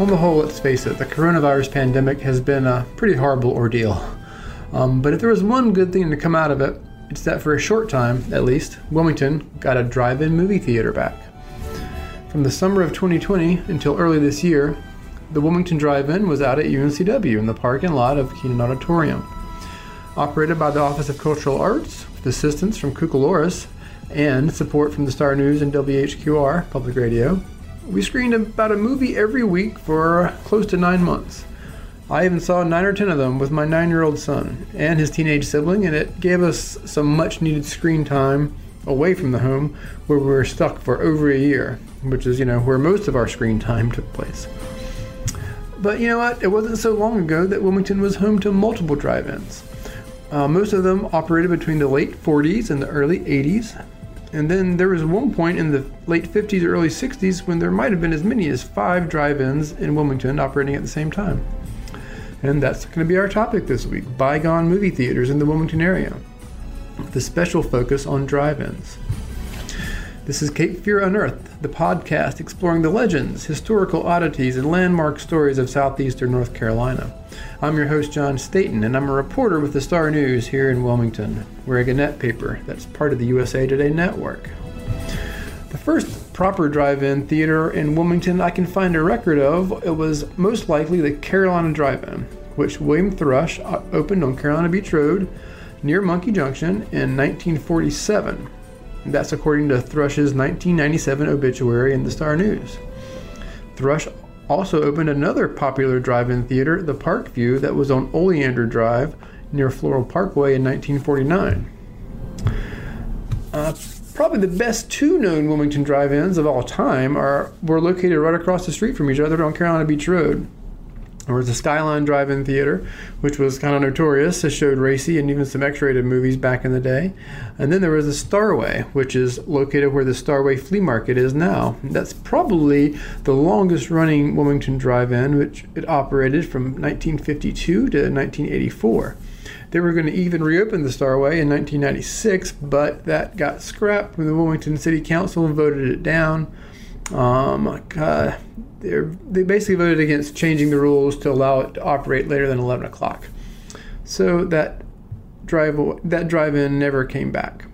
On the whole, let's face it, the coronavirus pandemic has been a pretty horrible ordeal. Um, but if there was one good thing to come out of it, it's that for a short time, at least, Wilmington got a drive in movie theater back. From the summer of 2020 until early this year, the Wilmington Drive In was out at UNCW in the parking lot of Kenan Auditorium. Operated by the Office of Cultural Arts, with assistance from Cucalorus and support from the Star News and WHQR Public Radio, we screened about a movie every week for close to nine months. I even saw nine or ten of them with my nine year old son and his teenage sibling, and it gave us some much needed screen time away from the home where we were stuck for over a year, which is, you know, where most of our screen time took place. But you know what? It wasn't so long ago that Wilmington was home to multiple drive ins. Uh, most of them operated between the late 40s and the early 80s, and then there was one point in the late 50s or early 60s when there might have been as many as five drive ins in Wilmington operating at the same time. And that's going to be our topic this week bygone movie theaters in the Wilmington area, with a special focus on drive ins. This is Cape Fear Unearthed, the podcast exploring the legends, historical oddities, and landmark stories of southeastern North Carolina. I'm your host, John Staton, and I'm a reporter with the Star News here in Wilmington. Gannett paper that's part of the USA Today network. The first proper drive-in theater in Wilmington I can find a record of, it was most likely the Carolina Drive-In, which William Thrush uh, opened on Carolina Beach Road near Monkey Junction in 1947. That's according to Thrush's 1997 obituary in the Star News. Thrush also opened another popular drive-in theater, the Parkview, that was on Oleander Drive near Floral Parkway in 1949. Uh, probably the best two known Wilmington drive-ins of all time are were located right across the street from each other on Carolina Beach Road. There was the Skyline Drive-In Theater, which was kind of notorious. It showed racy and even some X-rated movies back in the day. And then there was the Starway, which is located where the Starway Flea Market is now. That's probably the longest-running Wilmington Drive-In, which it operated from 1952 to 1984. They were going to even reopen the Starway in 1996, but that got scrapped when the Wilmington City Council voted it down. Um, God, they basically voted against changing the rules to allow it to operate later than 11 o'clock. So that drive that drive-in never came back.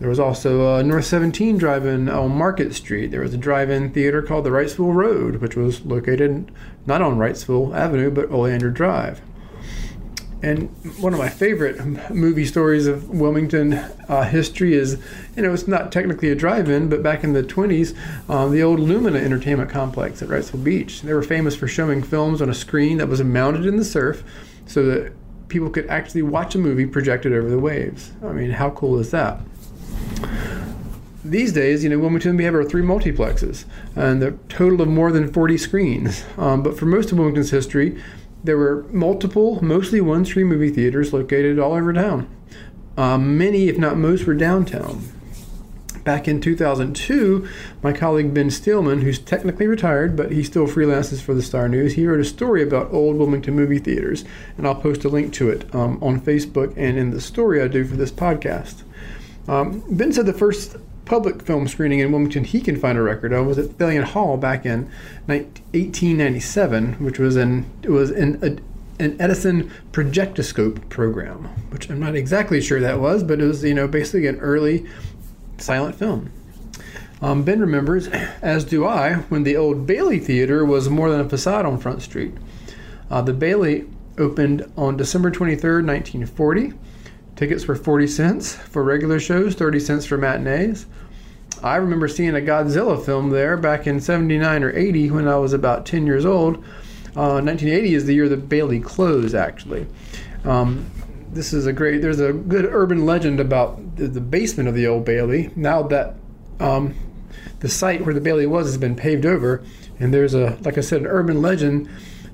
There was also a North 17 drive-in on Market Street. There was a drive-in theater called the Wrightsville Road, which was located not on Wrightsville Avenue but Oleander Drive. And one of my favorite movie stories of Wilmington uh, history is, you know, it's not technically a drive-in, but back in the 20s, um, the old Lumina Entertainment Complex at Wrightsville Beach. They were famous for showing films on a screen that was mounted in the surf, so that people could actually watch a movie projected over the waves. I mean, how cool is that? These days, you know, Wilmington, we have our three multiplexes, and the total of more than 40 screens. Um, but for most of Wilmington's history, there were multiple, mostly one screen movie theaters located all over town. Uh, many, if not most, were downtown. Back in 2002, my colleague Ben Steelman, who's technically retired, but he still freelances for the Star News, he wrote a story about old Wilmington movie theaters, and I'll post a link to it um, on Facebook and in the story I do for this podcast. Um, ben said the first public film screening in Wilmington he can find a record of was at Thalian Hall back in 1897, which was an it was an a, an Edison projectoscope program, which I'm not exactly sure that was, but it was you know basically an early silent film. Um, ben remembers, as do I, when the old Bailey Theater was more than a facade on Front Street. Uh, the Bailey opened on December 23, 1940. Tickets were 40 cents for regular shows, 30 cents for matinees. I remember seeing a Godzilla film there back in 79 or 80 when I was about 10 years old. Uh, 1980 is the year that Bailey closed, actually. Um, this is a great, there's a good urban legend about the, the basement of the old Bailey. Now that um, the site where the Bailey was has been paved over, and there's a, like I said, an urban legend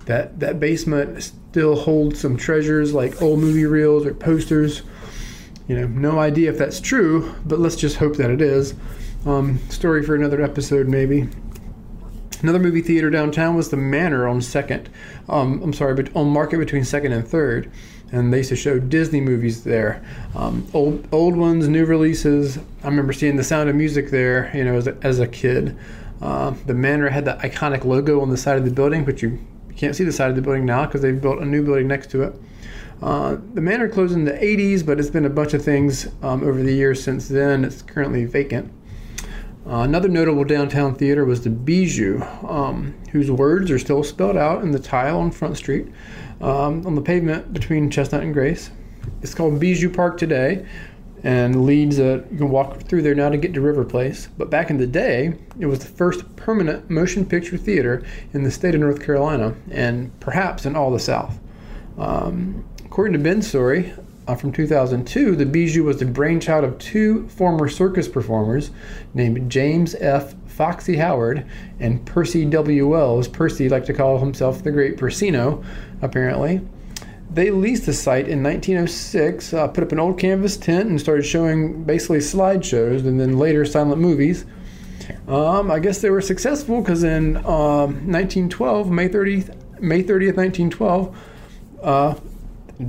that that basement still holds some treasures like old movie reels or posters you know, no idea if that's true, but let's just hope that it is. Um, story for another episode, maybe. Another movie theater downtown was the Manor on Second. Um, I'm sorry, but on Market between Second and Third, and they used to show Disney movies there, um, old old ones, new releases. I remember seeing The Sound of Music there, you know, as a, as a kid. Uh, the manor had the iconic logo on the side of the building, but you can't see the side of the building now because they've built a new building next to it. Uh, the manor closed in the 80s, but it's been a bunch of things um, over the years since then. It's currently vacant. Uh, another notable downtown theater was the Bijou, um, whose words are still spelled out in the tile on Front Street um, on the pavement between Chestnut and Grace. It's called Bijou Park today and leads, uh, you can walk through there now to get to River Place. But back in the day, it was the first permanent motion picture theater in the state of North Carolina and perhaps in all the South. Um, according to Ben's story, uh, from 2002, the Bijou was the brainchild of two former circus performers named James F. Foxy Howard and Percy W. Wells. Percy liked to call himself the Great Persino, apparently. They leased the site in 1906, uh, put up an old canvas tent, and started showing basically slideshows and then later silent movies. Um, I guess they were successful because in um, 1912, May 30th, May 30th, 1912, uh,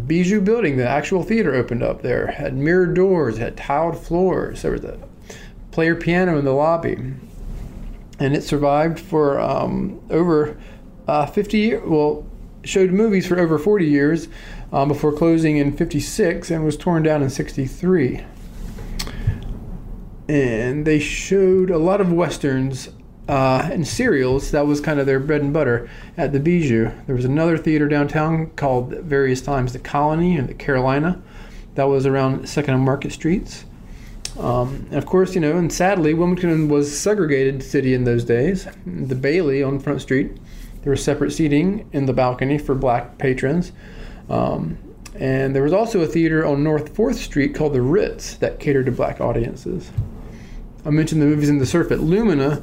Bijou Building, the actual theater opened up there. Had mirrored doors, had tiled floors. There was a player piano in the lobby, and it survived for um, over uh, 50 years. Well, showed movies for over 40 years um, before closing in 56 and was torn down in 63. And they showed a lot of westerns uh, and serials. That was kind of their bread and butter at the Bijou. There was another theater downtown called various times the Colony and the Carolina. That was around Second and Market Streets. Um, and of course, you know, and sadly, Wilmington was a segregated city in those days. The Bailey on Front Street, there was separate seating in the balcony for black patrons. Um, and there was also a theater on North 4th Street called the Ritz that catered to black audiences. I mentioned the movies in the surf at Lumina,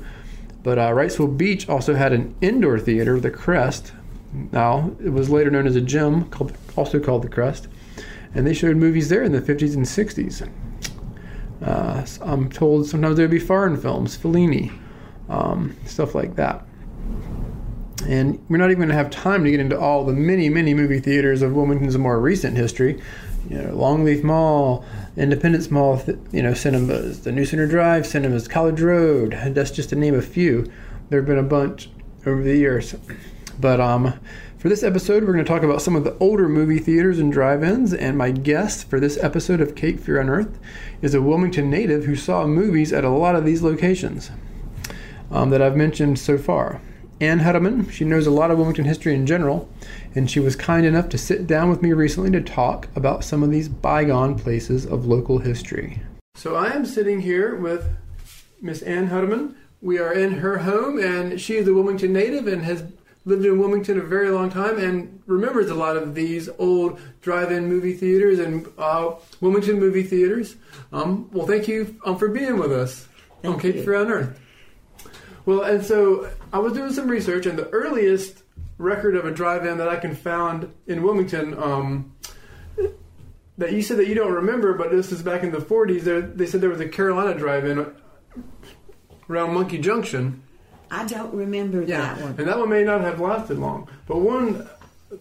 but uh, Wrightsville Beach also had an indoor theater, the Crest. Now, it was later known as a gym, called, also called the Crest. And they showed movies there in the 50s and 60s. Uh, I'm told sometimes there would be foreign films, Fellini, um, stuff like that. And we're not even going to have time to get into all the many, many movie theaters of Wilmington's more recent history. You know, Longleaf Mall, Independence Mall, you know, cinemas, the New Center Drive cinemas, College Road. That's just to name a few. There have been a bunch over the years. But um, for this episode, we're going to talk about some of the older movie theaters and drive-ins. And my guest for this episode of Cape Fear Unearthed is a Wilmington native who saw movies at a lot of these locations um, that I've mentioned so far. Ann Hutteman. She knows a lot of Wilmington history in general, and she was kind enough to sit down with me recently to talk about some of these bygone places of local history. So I am sitting here with Miss Ann Hutteman. We are in her home, and she is a Wilmington native and has lived in Wilmington a very long time and remembers a lot of these old drive-in movie theaters and uh, Wilmington movie theaters. Um, well, thank you um, for being with us thank on Cape Fear Unearthed. Well, and so I was doing some research, and the earliest record of a drive-in that I can found in Wilmington, um, that you said that you don't remember, but this is back in the 40s. There, they said there was a Carolina drive-in around Monkey Junction. I don't remember yeah. that one. And that one may not have lasted long. But one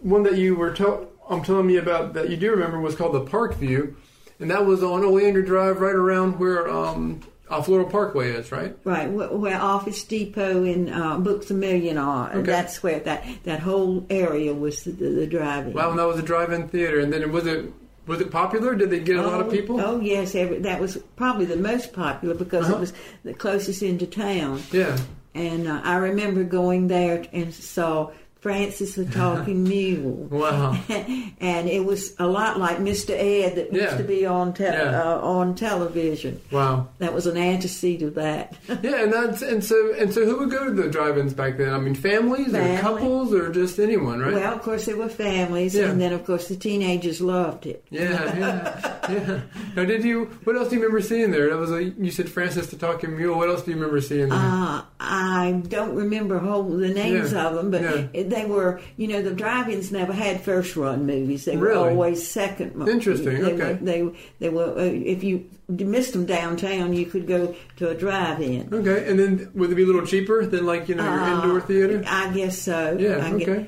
one that you were tell, I'm telling me about that you do remember was called the Park View, and that was on Oleander Drive, right around where um, uh, Floral Parkway is, right? Right, where, Office Depot and uh, Books a Million are. Okay. That's where that that whole area was the, the, the drive-in. And that was a drive-in theater. And then was it was it popular? Did they get a lot of Oh, people? Oh yes, every, that was probably the most popular because Uh-huh. it was the closest into town. Yeah. And uh, I remember going there and saw Francis the Talking Mule. Wow. and it was a lot like Mr. Ed that Yeah. used to be on te- Yeah. uh, on television. Wow. That was an antecedent of that. Yeah, and that's and so and so who would go to the drive-ins back then? I mean, families or couples or just anyone, right? Well, of course, there were families, Yeah. and then, of course, the teenagers loved it. yeah, yeah, yeah. Now, did you? What else do you remember seeing there? That was a, you said Francis the Talking Mule. What else do you remember seeing there? Uh, I don't remember whole the names of them, but it- they were, you know, the drive-ins never had first-run movies. They were always second. Interesting, They okay. Were, they they were. Uh, if you missed them downtown, you could go to a drive-in. okay, and then would it be a little cheaper than like you know your Uh, indoor theater? I guess so. Yeah, I okay.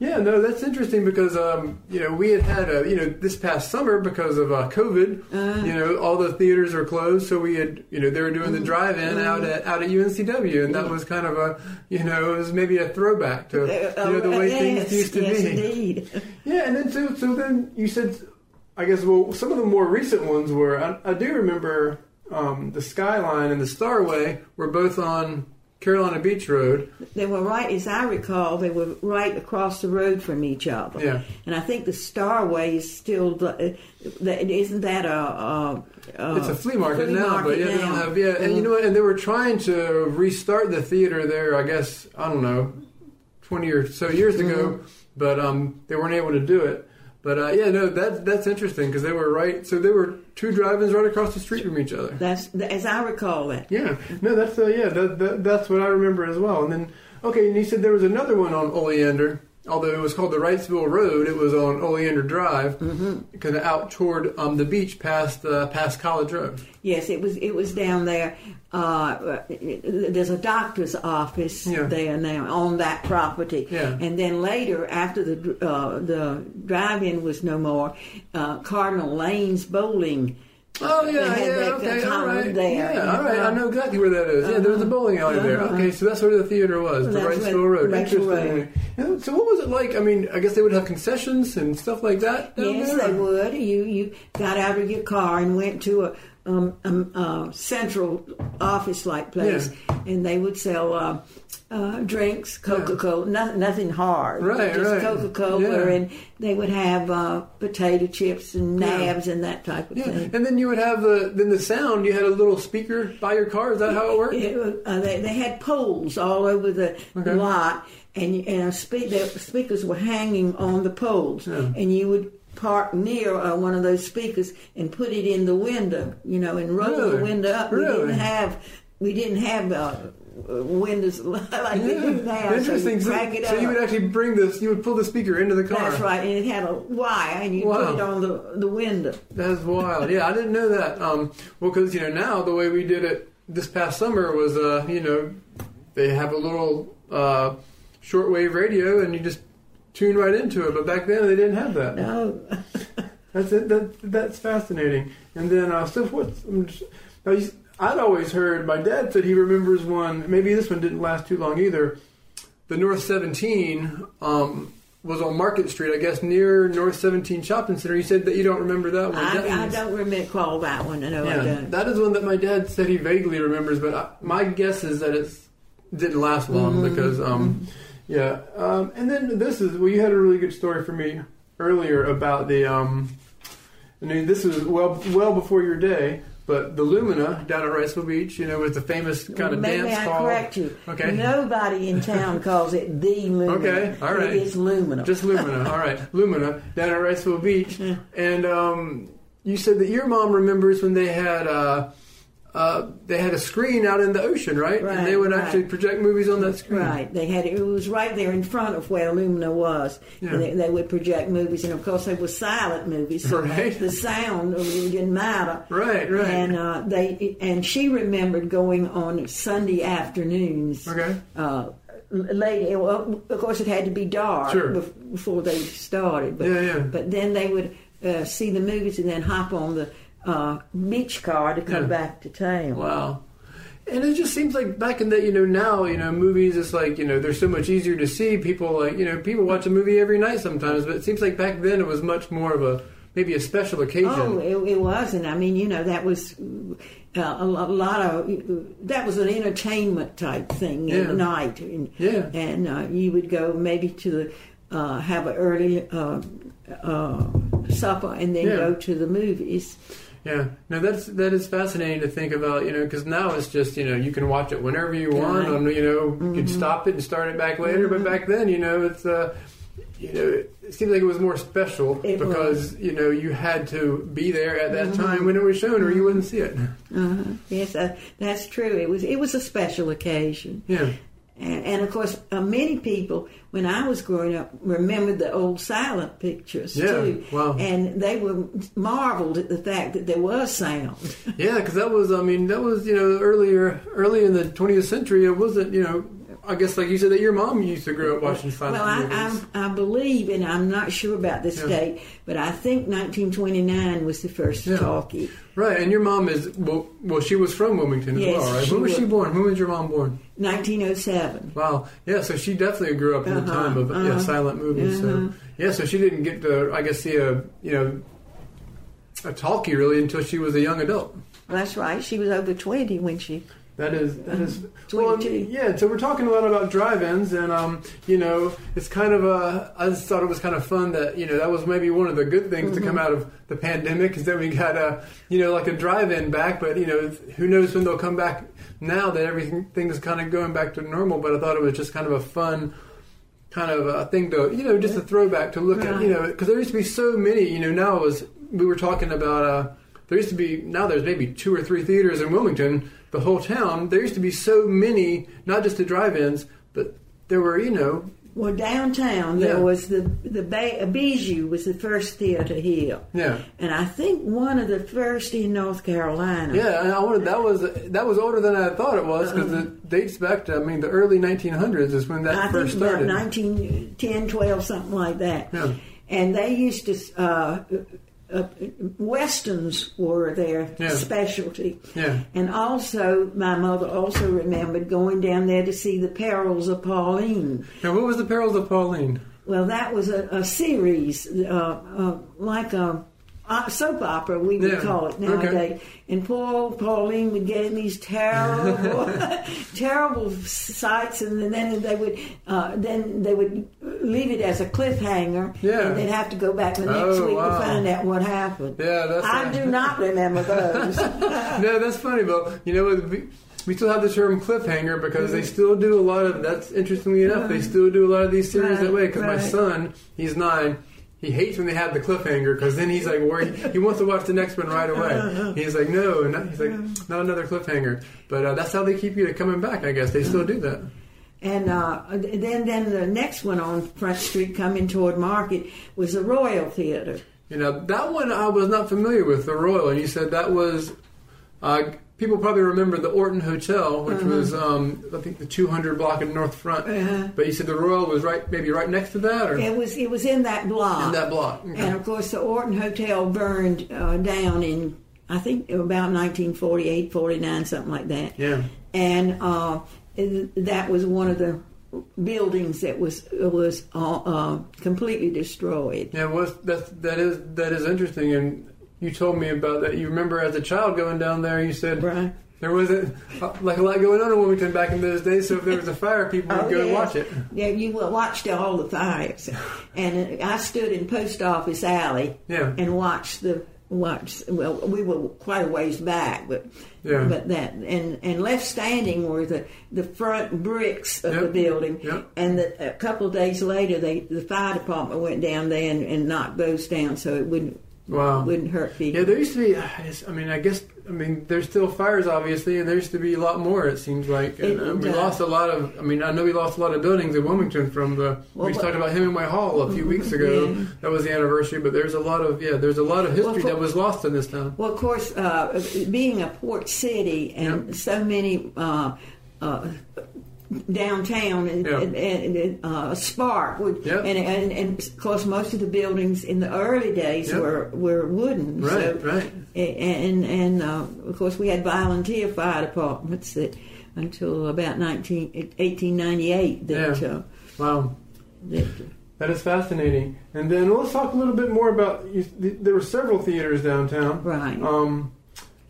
Yeah, no, that's interesting because um, you know we had had a you know this past summer because of uh, COVID, Uh-huh. you know all the theaters are closed, so we had you know they were doing the drive-in out at out at UNCW, and that was kind of a you know it was maybe a throwback to you know the way Uh, things used to yes, be. indeed. Yeah, and then so so then you said, I guess well some of the more recent ones were I, I do remember um, the Skyline and the Starway were both on Carolina Beach Road. They were right, as I recall, they were right across the road from each other. Yeah. And I think the Starway is still, the, isn't that a, a, a It's a flea market flea now, but market yeah, they don't have yeah. And you know what? And they were trying to restart the theater there. I guess I don't know, twenty or so years ago, but um, they weren't able to do it. But uh, yeah, no, that's that's interesting because they were right. So there were two drive-ins right across the street from each other. That's as I recall it. Yeah, no, that's uh, yeah, that, that, that's what I remember as well. And then okay, and you said there was another one on Oleander. Although it was called the Wrightsville Road, it was on Oleander Drive, mm-hmm. kind of out toward um, the beach past uh, past College Road. Yes, it was. It was down there. Uh, there's a doctor's office Yeah. there now on that property. Yeah. And then later, after the uh, the drive-in was no more, uh, Cardinal Lane's Bowling. Oh yeah, yeah, okay, all right, there. yeah, all right. I know exactly where that is. Yeah, there was a bowling alley there. Uh-huh. Okay, so that's where the theater was, the Wrightsville Road. Interesting. Yeah, So what was it like? I mean, I guess they would have concessions and stuff like that. Yes, there? they would. You you got out of your car and went to a um, um, uh, central office-like place, and they would sell uh, uh, drinks, Coca Cola, no, nothing hard, Right, just right. Coca Cola, Yeah. and they would have uh, potato chips and Yeah. nabs and that type of Yeah, thing. and then you would have the then the sound. You had a little speaker by your car. Is that how it worked? It uh, they, they had poles all over the Okay. lot, and and the speakers were hanging on the poles, Yeah. and you would park near uh, one of those speakers and put it in the window, you know, and roll Really? the window up. We didn't have we didn't have uh, uh, windows like they do now. Interesting. So So, so you would actually bring this. You would pull the speaker into the car. That's right, and it had a wire, and you Wow. put it on the the window. That's wild. Yeah, I didn't know that. Um, well, because you know now the way we did it this past summer was, uh, you know, they have a little uh, shortwave radio and you just tune right into it. But back then they didn't have that. No, That's it. That, that's fascinating. And then uh, so what's just? I'd always heard my dad said he remembers one. Maybe this one didn't last too long either. The North 17 um, was on Market Street, I guess, near North 17 Shopping Center. You said that you don't remember that one. That I, I don't remember call that one. No, I don't. that is one that my dad said he vaguely remembers, but I, my guess is that it didn't last long Mm-hmm. because, um, yeah. Um, and then this is well, you had a really good story for me earlier about the. Um, I mean, this was well well before your day, but the Lumina down at Wrightsville Beach, you know, with the famous kind of Maybe dance I hall. correct you. Okay. Nobody in town calls it the Lumina. Okay, all right. It is Lumina. Just Lumina. All right, Lumina down at Wrightsville Beach, and um, you said that your mom remembers when they had uh, uh, they had a screen out in the ocean, right? Right, and they would right. actually project movies on that screen. Right. They had it was right there in front of where Lumina was. Yeah. And they, they would project movies, and of course they were silent movies, so Right. the sound didn't matter. Right, right. And uh, they and she remembered going on Sunday afternoons. Okay. Uh, late, well, of course, it had to be dark Sure. bef- before they started. But, Yeah, yeah. But then they would uh, see the movies and then hop on the uh, beach car to come Yeah. back to town. Wow. And it just seems like back in that, you know, now, you know, movies, it's like, you know, they're so much easier to see. People, like, you know, people watch a movie every night sometimes, but it seems like back then it was much more of a, maybe a special occasion. Oh, it, it was, and I mean, you know, that was uh, a, a lot of that was an entertainment type thing at Yeah. night, and, Yeah. and uh, you would go maybe to the uh, have an early uh, uh, supper and then Yeah. go to the movies. Yeah, no, that's that is fascinating to think about, you know, because now it's just you know you can watch it whenever you want, Right. on you know you Mm-hmm. can stop it and start it back later. But back then, you know, it's uh, you know, it seems like it was more special It because you know you had to be there at that Mm-hmm. time when it was shown, or you wouldn't see it. Uh-huh. Yes, uh, that's true. It was it was a special occasion. Yeah, And, and of course, uh, many people, when I was growing up, remembered the old silent pictures Yeah, too. wow. And they were marveled at the fact that there was sound. yeah, because that was, I mean, that was you know earlier, early in the 20th century. It wasn't, you know, I guess like you said that your mom used to grow up watching silent Well, I, movies. I, I believe, and I'm not sure about this Yeah. date, but I think 1929 was the first Yeah. talkie. right, and your mom is well. Well, she was from Wilmington as well, right? When was she born? When was your mom born? 1907. Wow. Yeah, so she definitely grew up in the Uh-huh, time of uh-huh. silent movies. Uh-huh. So yeah, so she didn't get to I guess see a you know a talkie really until she was a young adult. That's right. She was over 20 when she. That is that is well, 22. yeah. So we're talking a lot about drive-ins, and um, you know, it's kind of a. I just thought it was kind of fun that you know that was maybe one of the good things to come out of the pandemic is that we got a you know like a drive-in back, but you know who knows when they'll come back now that everything is kind of going back to normal. But I thought it was just kind of a fun kind of a thing to you know just a throwback to look at you know because there used to be so many you know now it was we were talking about uh there used to be now there's maybe two or three theaters in Wilmington the whole town there used to be so many not just the drive-ins but there were you know Well, downtown there was the the ba- Bijou was the first theater here, yeah and I think one of the first in North Carolina. yeah and I wanted that was that was older than I thought it was because it dates back to I mean the early 1900s is when that I first think about started 1910, 12, something like that. Yeah. And they used to, uh, uh, westerns were their Yeah. specialty. Yeah. And also, my mother also remembered going down there to see the Perils of Pauline. and what was the perils of Pauline Well, that was a, a series, uh, uh, like a, uh, soap opera, we would Yeah. call it Okay. nowadays. And poor old Pauline would get in these terrible, terrible sights, and then they would, uh, then they would leave it as a cliffhanger, Yeah. and they'd have to go back the next Oh, week wow. to find out what happened. Yeah, that's I right. do not remember those. no, that's funny, but you know what? We, we still have the term cliffhanger because they still do a lot of. That's interestingly enough, they still do a lot of these series that way. Because my son, he's nine. He hates when they have the cliffhanger because then he's like worried. He wants to watch the next one right away. He's like, no, not, he's like, not another cliffhanger. But uh, that's how they keep you coming back. I guess they still do that. And uh, then, then the next one on Front Street, coming toward Market, was the Royal Theater. You know, that one I was not familiar with, the Royal, and you said that was. Uh, people probably remember the Orton Hotel, which was, um, I think, the 200 block in North Front. Uh-huh. But you said the Royal was right, maybe right next to that, or It was it was in that block. in that block. Okay. And of course, the Orton Hotel burned uh, down in I think about 1948, 49, something like that. Yeah. And uh, that was one of the buildings that was was uh, uh, completely destroyed. Yeah, well, that's that is that is interesting, and you told me about that. You remember as a child going down there, you said Right. there wasn't uh, like a lot going on in Wilmington back in those days. So if there was a fire, people would Oh, go yeah. watch it. Yeah, you watched all the fires, and uh, I stood in Post Office Alley Yeah. and watched the watched. Well, we were quite a ways back, but Yeah. but that and and left standing were the the front bricks of Yep. the building, Yep. and the, a couple of days later, they the fire department went down there and, and knocked those down so it wouldn't Wow. wouldn't hurt people. Yeah, there used to be. I mean, I guess. I mean, there's still fires, obviously, and there used to be a lot more. It seems like, and uh, we lost a lot of. I mean, I know we lost a lot of buildings in Wilmington from the. Well, we but- talked about Hemingway Hall a few weeks ago. Yeah. That was the anniversary, but there's a lot of yeah. There's a lot of history for- that was lost in this town. Well, of course, uh, being a port city and Yep. so many uh, uh, downtown and, Yeah. and, and uh, spark would, Yep. and, and and of course most of the buildings in the early days Yep. were were wooden. Right, so, right. And and uh, of course we had volunteer fire departments that until about 19, 1898 that, Yeah. uh, Wow. that That is fascinating. And then let's talk a little bit more about. You, th- there were several theaters downtown. Right. Um,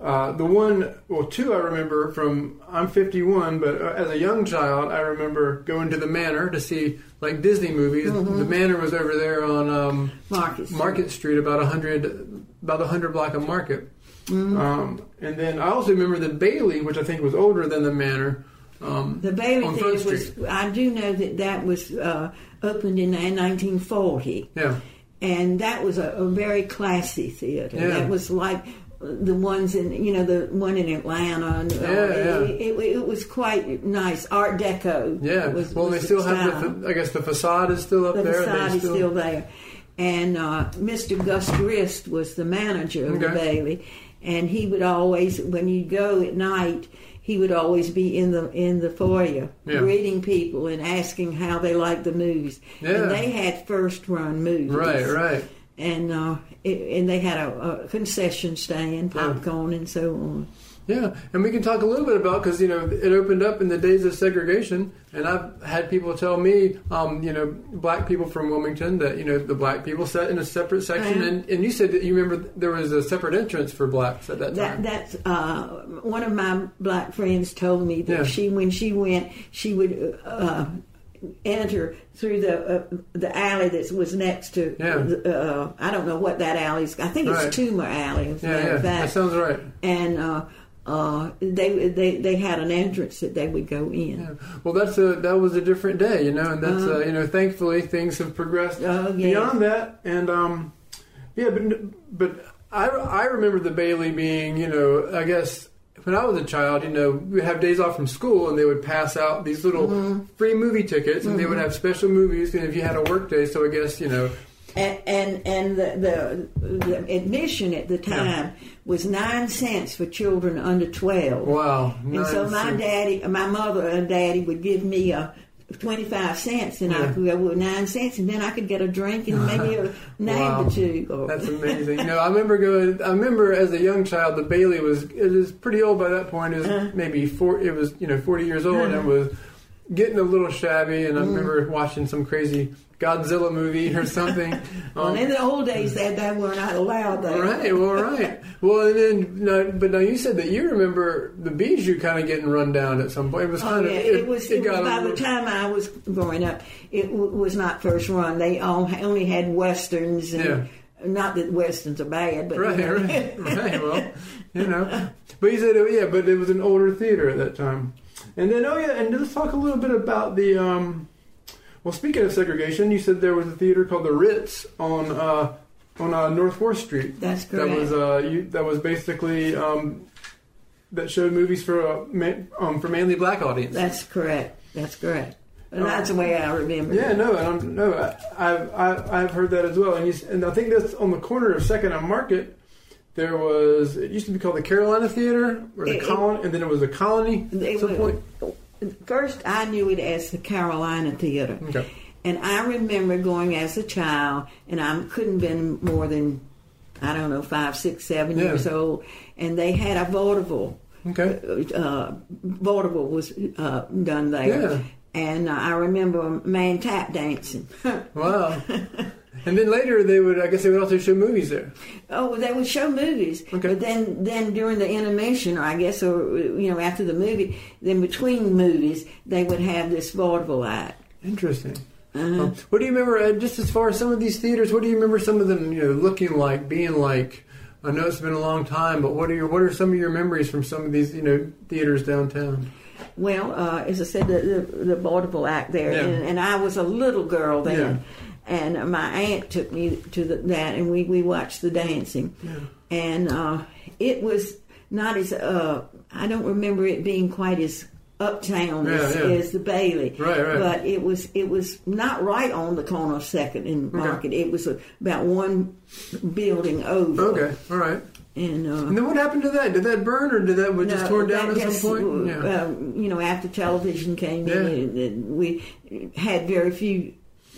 uh, the one, well, two I remember from. I'm 51, but uh, as a young child, I remember going to the Manor to see like Disney movies. The Manor was over there on um, Market Street. Market Street, about a hundred, about a hundred block of Market. Um, and then I also remember the Bailey, which I think was older than the Manor. Um, The Bailey on Front Theater was. I do know that that was uh, opened in 1940. Yeah. and that was a, a very classy theater. Yeah. That was like the ones in you know the one in Atlanta. And, Yeah, yeah. It, it, it was quite nice, Art Deco. Yeah. was, well, was they still have the. I guess the facade is still up The there. facade is still there. And uh, Mr. Gus Grist was the manager of the Okay. Bailey. and he would always, when you go at night, he would always be in the in the foyer Yeah. greeting people and asking how they liked the movies. Yeah. And they had first run movies, Right, right. And uh, it, and they had a, a concession stand, Yeah. popcorn, and so on. Yeah, and we can talk a little bit about because you know it opened up in the days of segregation, and I've had people tell me, um, you know, black people from Wilmington that you know the black people sat in a separate section, Uh-huh. and, and you said that you remember there was a separate entrance for blacks at that That time. that's uh, one of my black friends told me that Yeah. she when she went she would uh, enter through the uh, the alley that was next to Yeah. uh, I don't know what that alley is I think it's Right. Tumor Alley yeah, yeah, that sounds right. and uh, uh, they they they had an entrance that they would go in. Yeah. Well, that's a that was a different day, you know, and that's uh, you know, thankfully things have progressed Oh, yes. beyond that, and um, yeah, but but I I remember the Bailey being, you know, I guess when I was a child, you know, we have days off from school, and they would pass out these little Mm-hmm. free movie tickets, and they would have special movies, and if you had a work day, so I guess you know, And and, and the, the the admission at the time was nine cents for children under twelve. wow. And so my daddy, my mother and daddy would give me a 25 cents and I Yeah. could go with nine cents and then I could get a drink and maybe a name Wow. or two. Or, That's amazing. You know, I remember going. I remember as a young child, the Bailey was it was pretty old by that point. It was Uh-huh. maybe four. It was you know forty years old and it was getting a little shabby. And I Mm-hmm. remember watching some crazy Godzilla movie or something. well, Um, in the old days, that they were not allowed there. Right, well, right. Well, and then, no, but now you said that you remember the Bijou kind of getting run down at some point. It was Oh, kind yeah, of, it, was. It was got a by the time I was growing up, it w- was not first run. They all only had westerns, and Yeah. not that westerns are bad, but you Right, know. right, right. Well, you know, but you said, oh, yeah, but it was an older theater at that time. And then, oh yeah, and let's talk a little bit about the. Um, well, speaking of segregation, you said there was a theater called the Ritz on uh, on uh, North Fourth Street. That's That correct. was uh, you, that was basically um, that showed movies for uh, man, um, for mainly black audience. That's correct. That's correct. And that's the way I remember. Yeah, it. no, and I'm, no, I, I've I, I've heard that as well, and you, and I think that's on the corner of Second and Market. There was it used to be called the Carolina Theater or the It- Colony, and then it was the Colony at some point. First, I knew it as the Carolina Theater. Okay. And I remember going as a child, and I couldn't have been more than, I don't know, five, six, seven Yeah. years old. And they had a vaudeville. Okay. Uh, vaudeville was uh, done there. Yeah. And uh, I remember a man tap dancing. Wow. And then later they would, I guess, they would also show movies there. oh, they would show movies. Okay. But then, then during the animation, or I guess, or you know, after the movie, then between movies, they would have this vaudeville act. Interesting. Uh-huh. Um, what do you remember? Uh, just as far as some of these theaters, what do you remember? Some of them, you know, looking like, being like. I know it's been a long time, but what are your what are some of your memories from some of these, you know, theaters downtown? Well, uh, as I said, the, the, the vaudeville act there, Yeah. and, and I was a little girl then, and my aunt took me to the, that, and we, we watched the dancing, yeah. and uh, it was not as uh, I don't remember it being quite as uptown as, Yeah, yeah. as the Bailey, Right, right. but it was it was not right on the corner of Second and Market. It was about one building over. Okay, all right. and. Uh, And then what happened to that? Did that burn, or did that was just torn down at just, some point? uh, Yeah. um, you know, after television came Yeah. in, we had very few.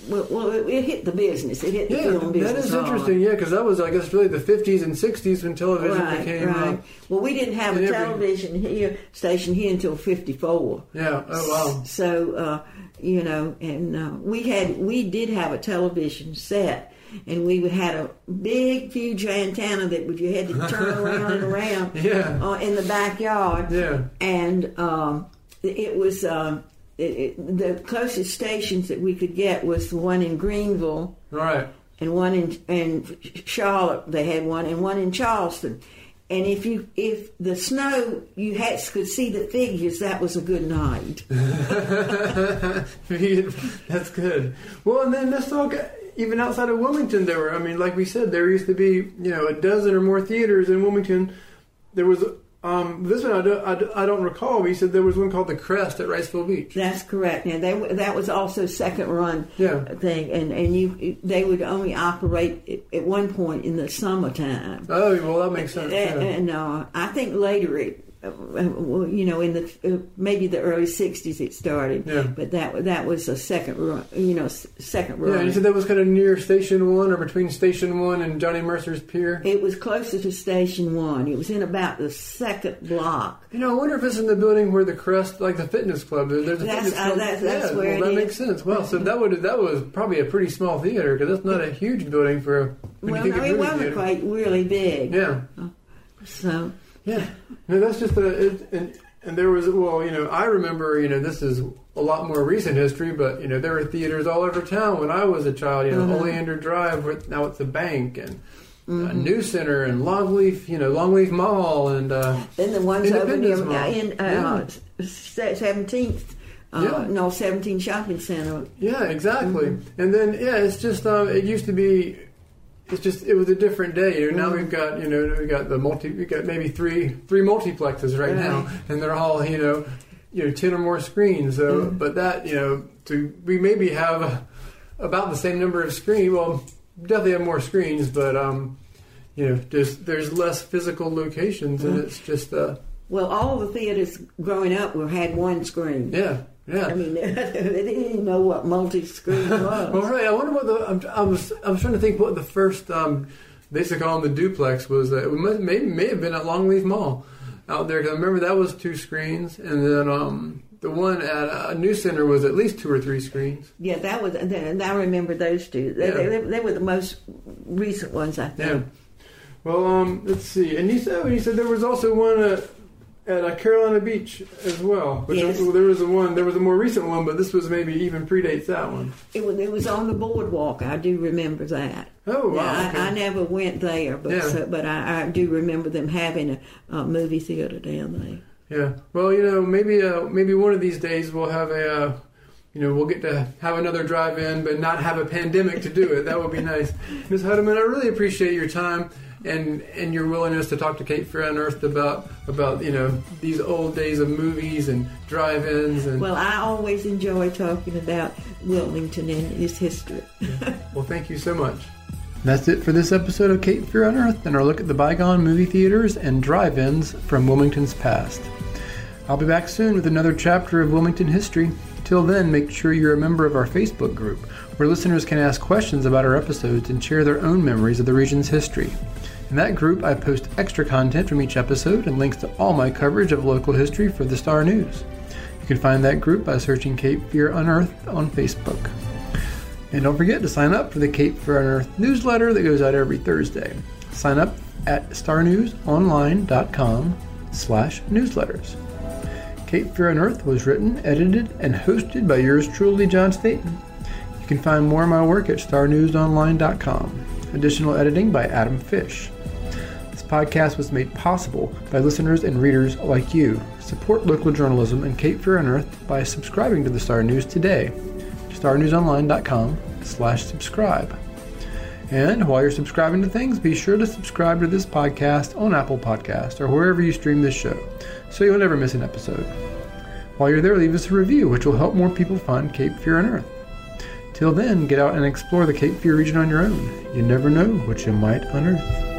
Well, well it, it hit the business. It hit the Yeah, film business. is hard. interesting. Yeah, because that was, I guess, really the '50s and '60s when television Right, became. right. Uh, well, we didn't have a every- television here station here until '54. yeah. Oh wow. So uh, you know, and uh, we had we did have a television set, and we had a big, huge antenna that would you had to turn around and around Yeah. uh, in the backyard. Yeah. and um, it was um, it, it, the closest stations that we could get was the one in Greenville right. and one in in Charlotte. They had one and one in Charleston. And if you if the snow you had could see the figures, that was a good night. That's good. Well, and then let's talk. Even outside of Wilmington, there were. I mean, like we said, there used to be you know a dozen or more theaters in Wilmington. There was Um, this one I don't, I, don't- I don't recall. But you said there was one called the Crest at Wrightsville Beach. That's correct. Now they that was also second run Yeah. thing, and and you they would only operate at- one point in the summertime. Oh, well, that makes sense. And, Yeah. and uh, I think later it, you know, in the uh, maybe the early '60s it started. Yeah. But that that was a second run, you know, second run. and you said that was kind of near Station One or between Station One and Johnny Mercer's Pier. it was closer to Station One. It was in about the second block. You know, I wonder if it's in the building where the Crest, like the fitness club. There's a That's- fitness uh, club. that's- that's yeah, where well, it that is. makes sense. Well, so that would that was probably a pretty small theater because that's not a huge building for. a- well, no, it wasn't theater. quite really big. Yeah, So yeah. No, that's just a. It, and, and there was well, you know, I remember, you know, this is a lot more recent history, but you know, there were theaters all over town when I was a child. You know, Mhm. Oleander Drive, where now it's a bank, and uh, Mm-hmm. New Center, and Longleaf, you know, Longleaf Mall, and uh, then the ones over near in uh, Seventeenth, uh, Yeah. no Seventeenth Shopping Center. Yeah, exactly. Mm-hmm. And then yeah, it's just um, it used to be. It's just it was a different day. You know, now Mhm. we've got you know we've got the multi we've got maybe three three multiplexes right, Right. now, and they're all you know you know ten or more screens. So, Mhm. but that you know to we maybe have about the same number of screens. Well, definitely have more screens, but um, you know, just there's less physical locations, and Mhm. it's just uh, Well, all the theaters growing up were had one screen. yeah, yeah. I mean, they didn't even know what multi-screen was. Well, right. I wonder what the. I'm, I was. I was trying to think what the first. Um, they used to call them the duplex was. Uh, it must, may may have been at Longleaf Mall, out there. Cause I remember that was two screens, and then um, the one at uh, New Center was at least two or three screens. yeah, that was. And I remember those two. They, Yeah. they, they were the most recent ones, I think. Yeah. Well, um, let's see. And you said you said there was also one at, at uh, Carolina Beach as well. Which Yes. there was a one. There was a more recent one, but this was maybe even predates that one. It was. It was on the boardwalk. I do remember that. Oh wow. Yeah, okay. I, I never went there, but Yeah. so, but I, I do remember them having a, a movie theater down there. Yeah. Well, you know, maybe uh, maybe one of these days we'll have a, uh, you know, we'll get to have another drive-in, but not have a pandemic to do it. That would be nice, Ms. Hutteman. I really appreciate your time and and your willingness to talk to Cape Fear Unearthed about about you know these old days of movies and drive-ins and. Well, I always enjoy talking about Wilmington and its history. Well, thank you so much. That's it for this episode of Cape Fear Unearthed and our look at the bygone movie theaters and drive ins from Wilmington's past. I'll be back soon with another chapter of Wilmington history. Till then, make sure you're a member of our Facebook group, where listeners can ask questions about our episodes and share their own memories of the region's history. In that group, I post extra content from each episode and links to all my coverage of local history for the Star News. You can find that group by searching Cape Fear Unearthed on Facebook. And don't forget to sign up for the Cape Fear Unearthed newsletter that goes out every Thursday. Sign up at starnewsonline.com slash newsletters. Cape Fear Unearthed was written, edited, and hosted by yours truly, John Staton. You can find more of my work at starnewsonline.com. Additional editing by Adam Fish. This podcast was made possible by listeners and readers like you. Support local journalism and Cape Fear Unearthed by subscribing to the Star News today. starnewsonline.com slash subscribe. And while you're subscribing to things, be sure to subscribe to this podcast on Apple Podcast or wherever you stream this show, so you'll never miss an episode. While you're there, leave us a review, which will help more people find Cape Fear Unearthed. Till then, get out and explore the Cape Fear region on your own. You never know what you might unearth.